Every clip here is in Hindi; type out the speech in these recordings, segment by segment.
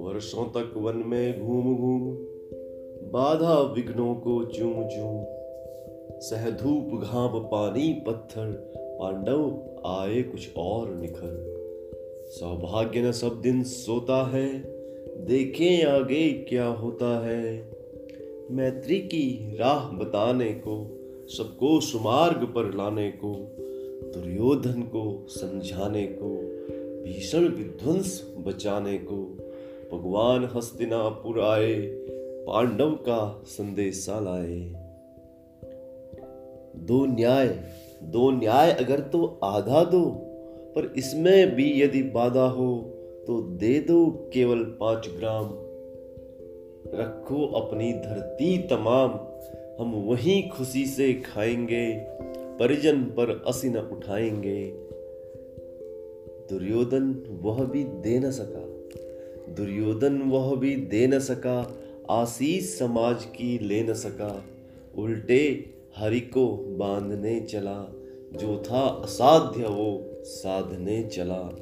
वर्षों तक वन में घूम घूम, बाधा विघ्नों को चूम चूम सहधूप घाम पानी पत्थर, पांडव आए कुछ और निखर। सौभाग्य न सब दिन सोता है, देखें आगे क्या होता है। मैत्री की राह बताने को सबको सुमार्ग पर लाने को, दुर्योधन को समझाने को, भीषण विध्वंस बचाने को, भगवान हस्तिनापुर आए, पांडव का संदेशा लाए। दो न्याय दो न्याय अगर तो आधा दो, पर इसमें भी यदि बाधा हो तो दे दो केवल पाँच ग्राम। रखो अपनी धरती तमाम हम वहीं खुशी से खाएँगे, परिजन पर असी न उठाएँगे। दुर्योधन वह भी दे न सका। दुर्योधन वह भी दे न सका, आशीष समाज की ले न सका। उल्टे हरि को बांधने चला, जो था असाध्य वो साधने चला।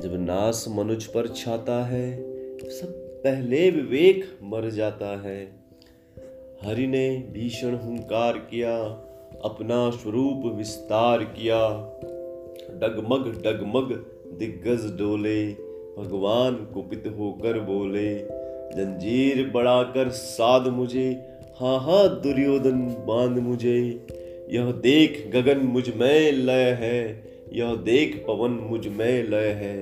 जब नास मनुज पर छाता है, सब पहले विवेक मर जाता है। हरि ने भीषण हुंकार किया, अपना स्वरूप विस्तार किया। डगमग डगमग, दिग्गज डोले, भगवान कुपित होकर बोले, जंजीर बढ़ाकर साध मुझे हाँ हाँ दुर्योधन बाँध मुझे। यह देख गगन मुझमें लय है, यह देख पवन मुझमें लय है।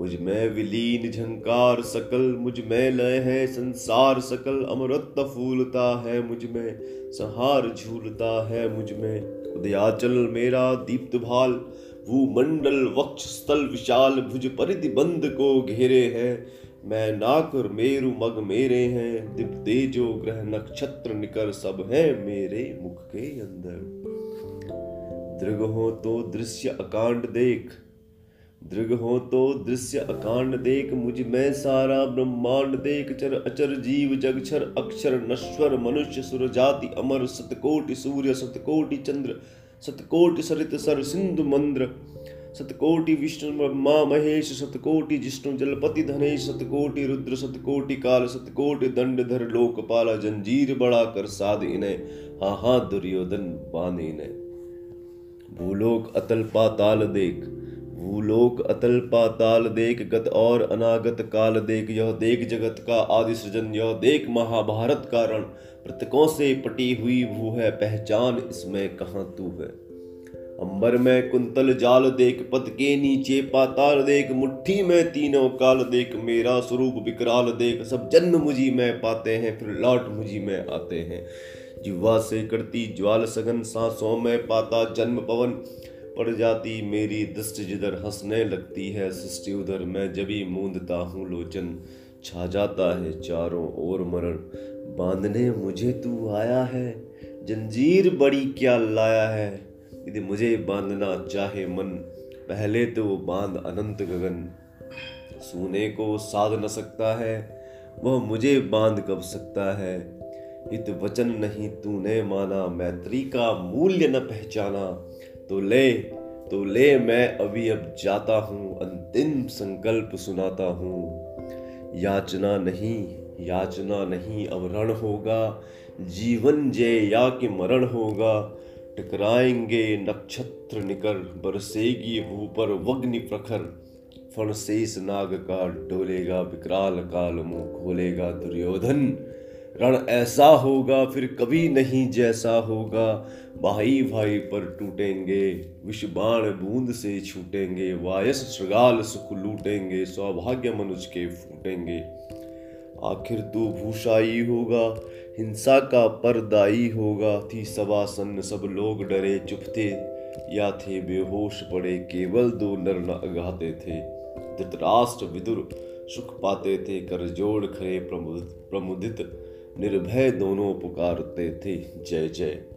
मुझमें विलीन झंकार सकल, मुझमें लय है संसार सकल, अमृत फूलता है मुझमें, संहार झूलता है मुझमें। उदयाचल मेरा दीप्त भाल भूमंडल वक्ष स्थल विशाल, भुज परिधि बंद को घेरे है। मैं नाकर मेरु मग मेरे हैं, दिप तेजो ग्रह नक्षत्र निकर सब है मेरे मुख के अंदर। दृग हो तो दृश्य अकांड देख दृग हो तो दृश्य अकांड देख मुझमें सारा ब्रह्मांड देख, चर अचर जीव जगक्षर अक्षर नश्वर मनुष्य सुर जाति अमर, सतकोटि सूर्य, सतकोटि चंद्र, सतकोटि सरित सर सिंधु मंद्र, सतकोटि विष्णु ब्रह्मा महेश, सतकोटि जिष्णु जलपति धनेश, सतकोटि रुद्र, सतकोटि काल, सतकोटि दंड धर लोकपाला, जंजीर बड़ा कर साध इन्हें, हा हा दुर्योधन बाँध इन्हें। भूलोक अतल पाताल देख भूलोक अतल पाताल देख गत और अनागत काल देख यह देख जगत का आदि सृजन, यह देख महाभारत कारण प्रतकों से पटी हुई भू है, पहचान इसमें कहाँ तू है? अंबर में कुंतल जाल देख, पद के नीचे पाताल देख, मुट्ठी में तीनों काल देख, मेरा स्वरूप विकराल देख। सब जन्म मुझी में पाते हैं, फिर लौट मुझी में आते हैं। जिवा से करती ज्वाल सघन, सांसों में पाता जन्म पवन। पड़ जाती मेरी दृष्टि जिधर हंसने लगती है, सृष्टि उधर मैं जबी मूंदता हूँ, लोचन छा जाता है चारों ओर मरण। बांधने मुझे तू आया है, जंजीर बड़ी क्या लाया है। यदि मुझे बांधना चाहे मन, पहले तो वो बाँध अनंत गगन। सोने को साध न सकता है, वह मुझे बाँध कब सकता है। इत वचन नहीं तूने माना, मैत्री का मूल्य न पहचाना। तो ले तो ले मैं अभी अब जाता हूँ, अंतिम संकल्प सुनाता हूँ। याचना नहीं याचना नहीं, अब रण होगा। जीवन जय या कि मरण होगा। टकराएँगे नक्षत्र निकर, बरसेगी भू पर वग्नि प्रखर। फण शेष नाग का डोलेगा, विकराल काल मुँह खोलेगा दुर्योधन। रण ऐसा होगा, फिर कभी नहीं जैसा होगा। भाई भाई पर टूटेंगे, विषबाण बूंद से छूटेंगे, वायस श्रृगाल सुख लूटेंगे, सौभाग्य मनुज के फूटेंगे। आखिर तू भूषाई होगा, हिंसा का परदाई होगा, थी सभा सन्न सब लोग डरे चुप थे या थे बेहोश पड़े, केवल दो नर अगाते थे। धृतराष्ट्र विदुर सुख पाते थे कर जोड़ खरे प्रमुदित, निर्भय दोनों पुकारते थे। जय जय।